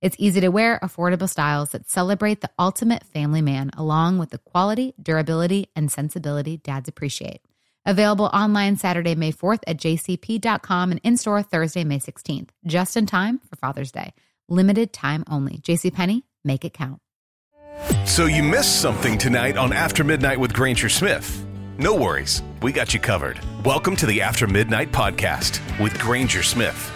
It's easy to wear, affordable styles that celebrate the ultimate family man, along with the quality, durability, and sensibility dads appreciate. Available online Saturday, May 4th at jcp.com and in store Thursday, May 16th, just in time for Father's Day. Limited time only. JCPenney, make it count. So you missed something tonight on After Midnight with Granger Smith. No worries, we got you covered. Welcome to the After Midnight podcast with Granger Smith.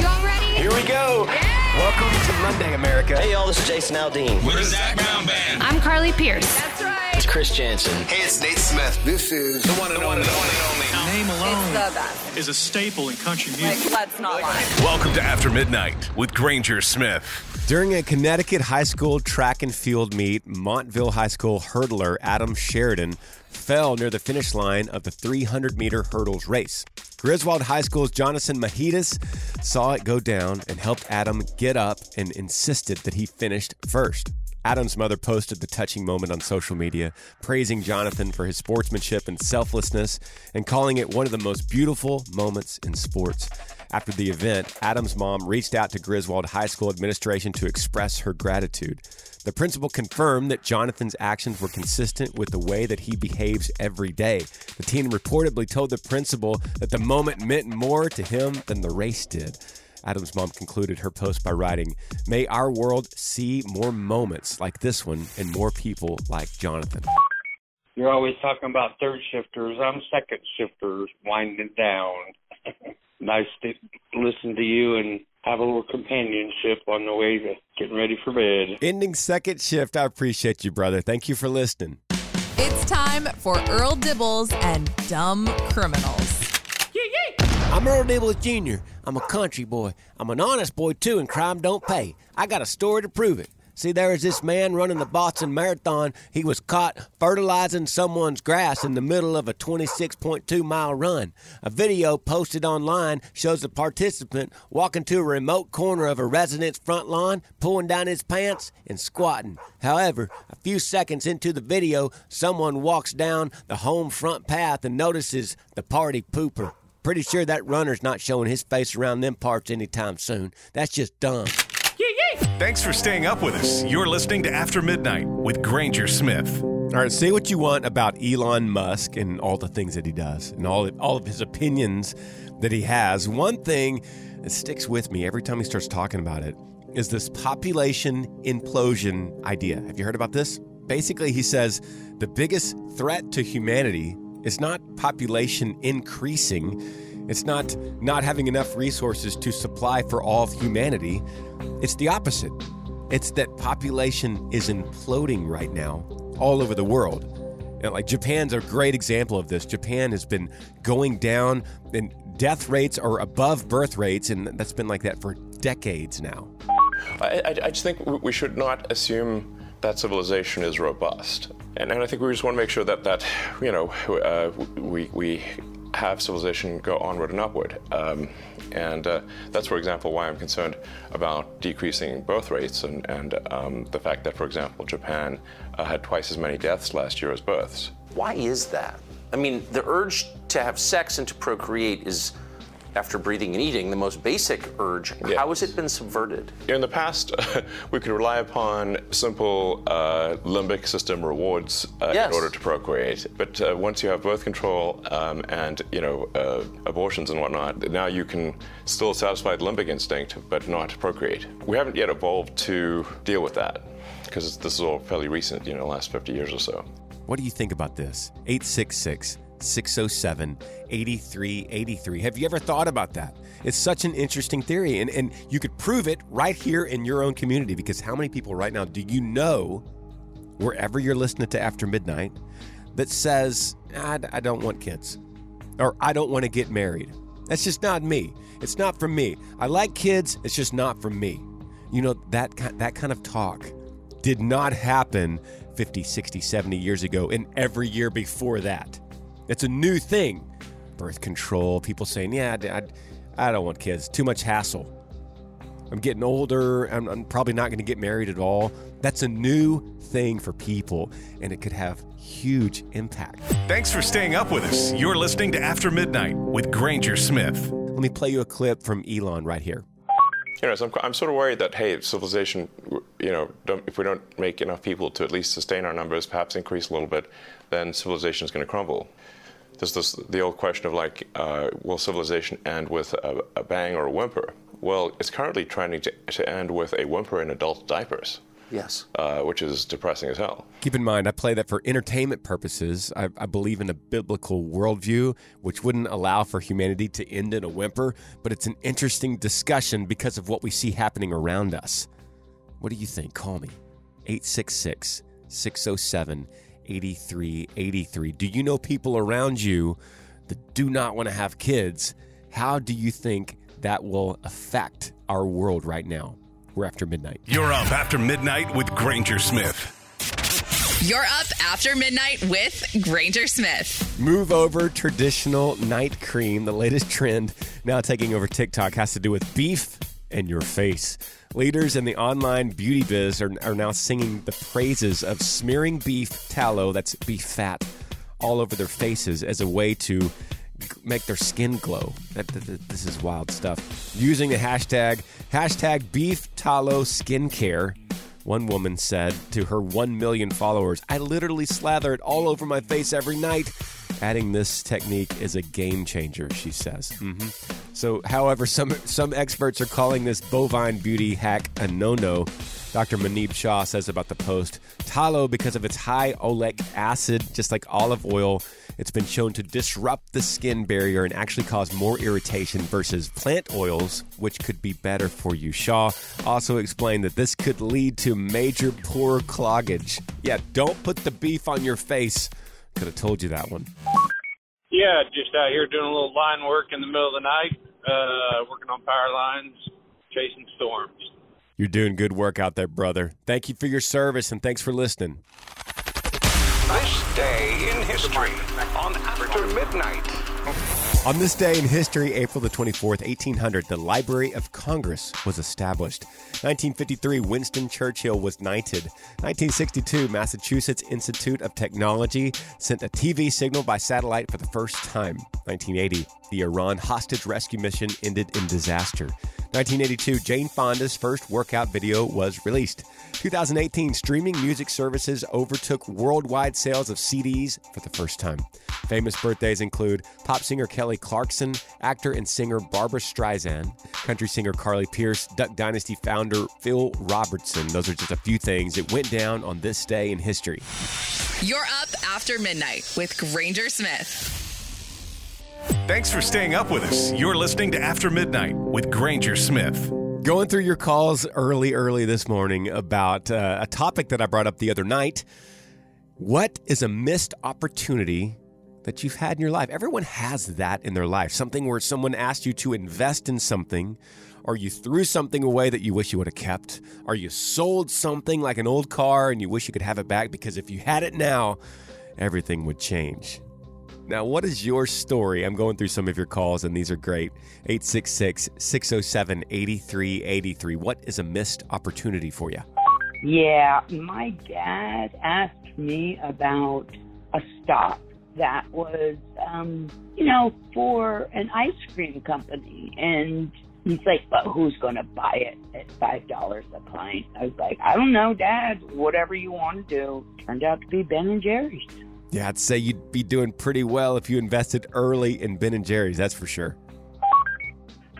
You all ready? Here we go. Welcome to Monday, America. Hey, y'all, this is Jason Aldean. We're the Zac Brown Band. I'm Carly Pearce. That's right. It's Chris Janson. Hey, it's Nate Smith. This is the one and only. The one and only. Name alone it's the best. is a staple in country music. Like, let's not lie. Welcome to After Midnight with Granger Smith. During a Connecticut high school track and field meet, Montville High School hurdler Adam Sheridan fell near the finish line of the 300 meter hurdles race. Griswold High School's Jonathan Mahidas saw it go down and helped Adam get up and insisted that he finished first. Adam's mother posted the touching moment on social media, praising Jonathan for his sportsmanship and selflessness and calling it one of the most beautiful moments in sports. After the event, Adam's mom reached out to Griswold High School administration to express her gratitude. The principal confirmed that Jonathan's actions were consistent with the way that he behaves every day. The teen reportedly told the principal that the moment meant more to him than the race did. Adam's mom concluded her post by writing, May our world see more moments like this one and more people like Jonathan. You're always talking about third shifters. I'm second shifters, winding down. nice to listen to you and have a little companionship on the way to getting ready for bed. Ending second shift. I appreciate you, brother. Thank you for listening. It's time for Earl Dibbles and Dumb Criminals. I'm Earl Dibbles Jr. I'm a country boy. I'm an honest boy, too, and crime don't pay. I got a story to prove it. See, there is this man running the Boston Marathon. He was caught fertilizing someone's grass in the middle of a 26.2 mile run. A video posted online shows the participant walking to a remote corner of a resident's front lawn, pulling down his pants and squatting. However, a few seconds into the video, someone walks down the home front path and notices the party pooper. Pretty sure that runner's not showing his face around them parts anytime soon. That's just dumb. Thanks for staying up with us. You're listening to After Midnight with Granger Smith. All right, say what you want about Elon Musk and all the things that he does and all all of his opinions that he has. One thing that sticks with me every time he starts talking about it is this population implosion idea. Have you heard about this? Basically, he says the biggest threat to humanity is not population increasing. It's not not having enough resources to supply for all of humanity. It's the opposite. It's that population is imploding right now all over the world. And like Japan's a great example of this. Japan has been going down and death rates are above birth rates and that's been like that for decades now. I, I just think we should not assume that civilization is robust. And, and I think we just want to make sure that, that you know, uh, we, we have civilization go onward and upward. Um, And uh, that's, for example, why I'm concerned about decreasing birth rates and, and um, the fact that, for example, Japan uh, had twice as many deaths last year as births. Why is that? I mean, the urge to have sex and to procreate is, after breathing and eating, the most basic urge. How has it been subverted? In the past, we could rely upon simple uh, limbic system rewards uh, Yes. in order to procreate. But uh, once you have birth control um, and you know uh, abortions and whatnot, now you can still satisfy the limbic instinct, but not procreate. We haven't yet evolved to deal with that because this is all fairly recent, you know, last 50 years or so. What do you think about this? 866 607 8383. Have you ever thought about that? It's such an interesting theory, and, and you could prove it right here in your own community because how many people right now do you know, wherever you're listening to After Midnight, that says, I, I don't want kids or I don't want to get married? That's just not me. It's not for me. I like kids, it's just not for me. You know, that, that kind of talk did not happen 50, 60, 70 years ago and every year before that. It's a new thing. Birth control, people saying, yeah, I, I don't want kids, too much hassle. I'm getting older, I'm, I'm probably not going to get married at all. That's a new thing for people, and it could have huge impact. Thanks for staying up with us. You're listening to After Midnight with Granger Smith. Let me play you a clip from Elon right here. You know, so I'm, I'm sort of worried that hey, civilization, you know, don't, if we don't make enough people to at least sustain our numbers, perhaps increase a little bit, then civilization is going to crumble. There's this the old question of like, uh, will civilization end with a, a bang or a whimper? Well, it's currently trying to, to end with a whimper in adult diapers. Yes. Uh, which is depressing as hell. Keep in mind, I play that for entertainment purposes. I, I believe in a biblical worldview, which wouldn't allow for humanity to end in a whimper, but it's an interesting discussion because of what we see happening around us. What do you think? Call me. 866 607 8383. Do you know people around you that do not want to have kids? How do you think that will affect our world right now? We're after midnight. You're up after midnight with Granger Smith. You're up after midnight with Granger Smith. Move over traditional night cream, the latest trend now taking over TikTok, has to do with beef and your face. Leaders in the online beauty biz are, are now singing the praises of smearing beef tallow, that's beef fat, all over their faces as a way to make their skin glow. That, that- that- this is wild stuff. Using the hashtag, hashtag beef tallow skincare. One woman said to her 1 million followers, I literally slather it all over my face every night. Adding this technique is a game changer, she says. hmm So, however, some, some experts are calling this bovine beauty hack a no no. Dr. Muneeb Shah says about the post tallow, because of its high oleic acid, just like olive oil, it's been shown to disrupt the skin barrier and actually cause more irritation versus plant oils, which could be better for you. Shah also explained that this could lead to major pore cloggage. Yeah, don't put the beef on your face. Could have told you that one. Yeah, just out here doing a little line work in the middle of the night, uh, working on power lines, chasing storms. You're doing good work out there, brother. Thank you for your service and thanks for listening. This day in history on After Midnight. On this day in history, April the 24th, 1800, the Library of Congress was established. 1953, Winston Churchill was knighted. 1962, Massachusetts Institute of Technology sent a TV signal by satellite for the first time. 1980, the Iran hostage rescue mission ended in disaster. 1982, Jane Fonda's first workout video was released. 2018, streaming music services overtook worldwide sales of CDs for the first time. Famous birthdays include pop singer Kelly Clarkson, actor and singer Barbra Streisand, country singer Carly Pearce, Duck Dynasty founder Phil Robertson. Those are just a few things that went down on this day in history. You're up after midnight with Granger Smith. Thanks for staying up with us. You're listening to After Midnight with Granger Smith. Going through your calls early, early this morning about uh, a topic that I brought up the other night. What is a missed opportunity that you've had in your life? Everyone has that in their life. Something where someone asked you to invest in something, or you threw something away that you wish you would have kept, or you sold something like an old car and you wish you could have it back because if you had it now, everything would change. Now, what is your story? I'm going through some of your calls, and these are great. 866 607 8383. What is a missed opportunity for you? Yeah, my dad asked me about a stock that was, um, you know, for an ice cream company. And he's like, but who's going to buy it at $5 a pint? I was like, I don't know, Dad. Whatever you want to do. Turned out to be Ben and Jerry's. Yeah, I'd say you'd be doing pretty well if you invested early in Ben and Jerry's, that's for sure.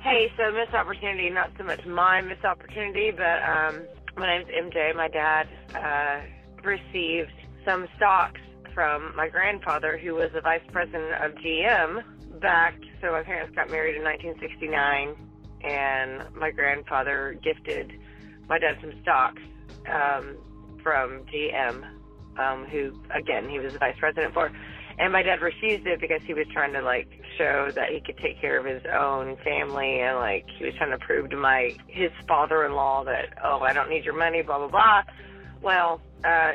Hey, so missed opportunity, not so much my missed opportunity, but um, my name's MJ. My dad uh, received some stocks from my grandfather, who was the vice president of GM back. So my parents got married in 1969, and my grandfather gifted my dad some stocks um, from GM, um, who again he was the vice president for. And my dad refused it because he was trying to like show that he could take care of his own family and like he was trying to prove to my his father-in-law that oh I don't need your money blah blah blah. Well, uh,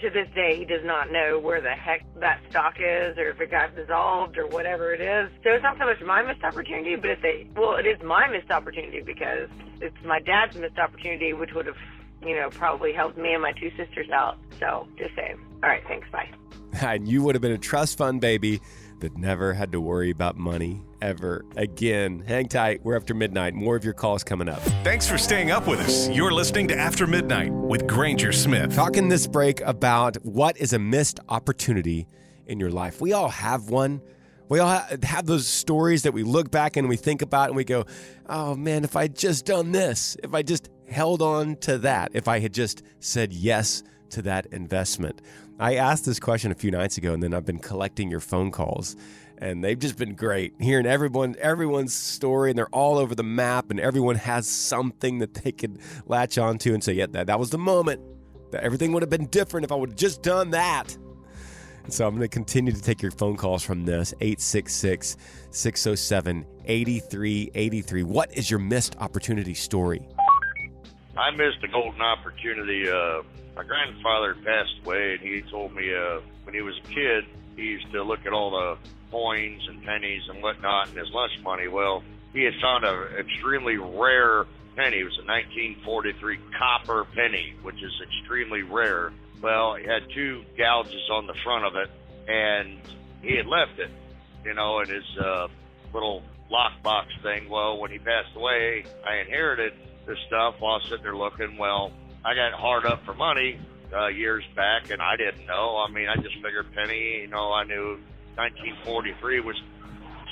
to this day he does not know where the heck that stock is or if it got dissolved or whatever it is. So it's not so much my missed opportunity, but it's a well it is my missed opportunity because it's my dad's missed opportunity, which would have you know probably helped me and my two sisters out. So just saying. All right, thanks. Bye. And you would have been a trust fund baby that never had to worry about money ever again. Hang tight. We're after midnight. More of your calls coming up. Thanks for staying up with us. You're listening to After Midnight with Granger Smith. Talking this break about what is a missed opportunity in your life. We all have one. We all have those stories that we look back and we think about and we go, oh man, if I just done this, if I just held on to that, if I had just said yes to that investment. I asked this question a few nights ago, and then I've been collecting your phone calls, and they've just been great. Hearing everyone, everyone's story, and they're all over the map, and everyone has something that they could latch onto and say, "Yeah, that, that was the moment. That everything would have been different if I would have just done that." So I'm going to continue to take your phone calls from this 866 607 8383. What is your missed opportunity story? I missed a golden opportunity. Uh, my grandfather passed away, and he told me uh, when he was a kid, he used to look at all the coins and pennies and whatnot in his lunch money. Well, he had found an extremely rare penny. It was a 1943 copper penny, which is extremely rare. Well, it had two gouges on the front of it, and he had left it, you know, in his uh, little lockbox thing. Well, when he passed away, I inherited this stuff while sitting there looking. Well, I got hard up for money uh, years back, and I didn't know. I mean, I just figured penny. You know, I knew 1943 was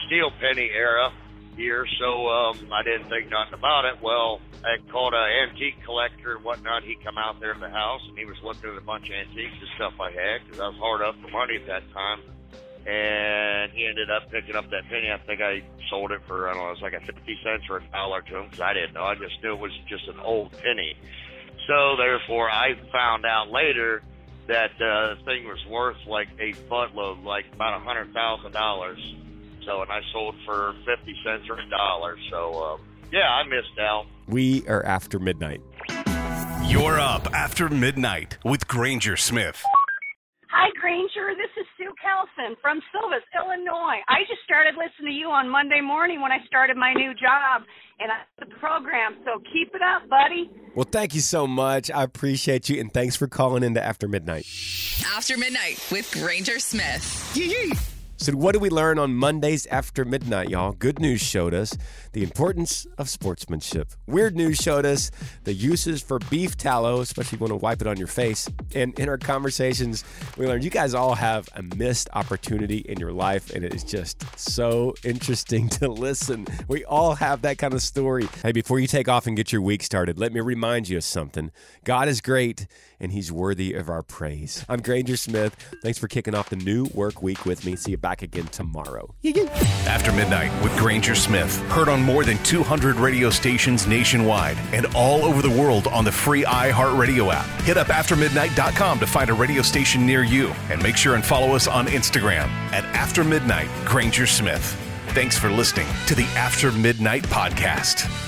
steel penny era year, so um, I didn't think nothing about it. Well, I called an antique collector and whatnot. He come out there to the house, and he was looking at a bunch of antiques and stuff I had because I was hard up for money at that time. And he ended up picking up that penny. I think I sold it for I don't know, it was like a fifty cents or a dollar to him because I didn't know. I just knew it was just an old penny. So therefore, I found out later that uh, the thing was worth like a buttload, like about a hundred thousand dollars. So, and I sold for fifty cents or a dollar. So, um, yeah, I missed out. We are after midnight. You're up after midnight with Granger Smith. Hi, Granger. This is Sue Kelson from Silvis, Illinois. I just started listening to you on Monday morning when I started my new job, and I the program. So keep it up, buddy. Well, thank you so much. I appreciate you, and thanks for calling in into After Midnight. After Midnight with Granger Smith. So, what did we learn on Mondays after midnight, y'all? Good news showed us the importance of sportsmanship. Weird news showed us the uses for beef tallow, especially if you want to wipe it on your face. And in our conversations, we learned you guys all have a missed opportunity in your life, and it is just so interesting to listen. We all have that kind of story. Hey, before you take off and get your week started, let me remind you of something God is great, and He's worthy of our praise. I'm Granger Smith. Thanks for kicking off the new work week with me. See you back again tomorrow. After Midnight with Granger Smith. Heard on more than 200 radio stations nationwide and all over the world on the free iHeartRadio app. Hit up aftermidnight.com to find a radio station near you and make sure and follow us on Instagram at After Midnight Granger Smith. Thanks for listening to the After Midnight Podcast.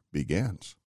begins.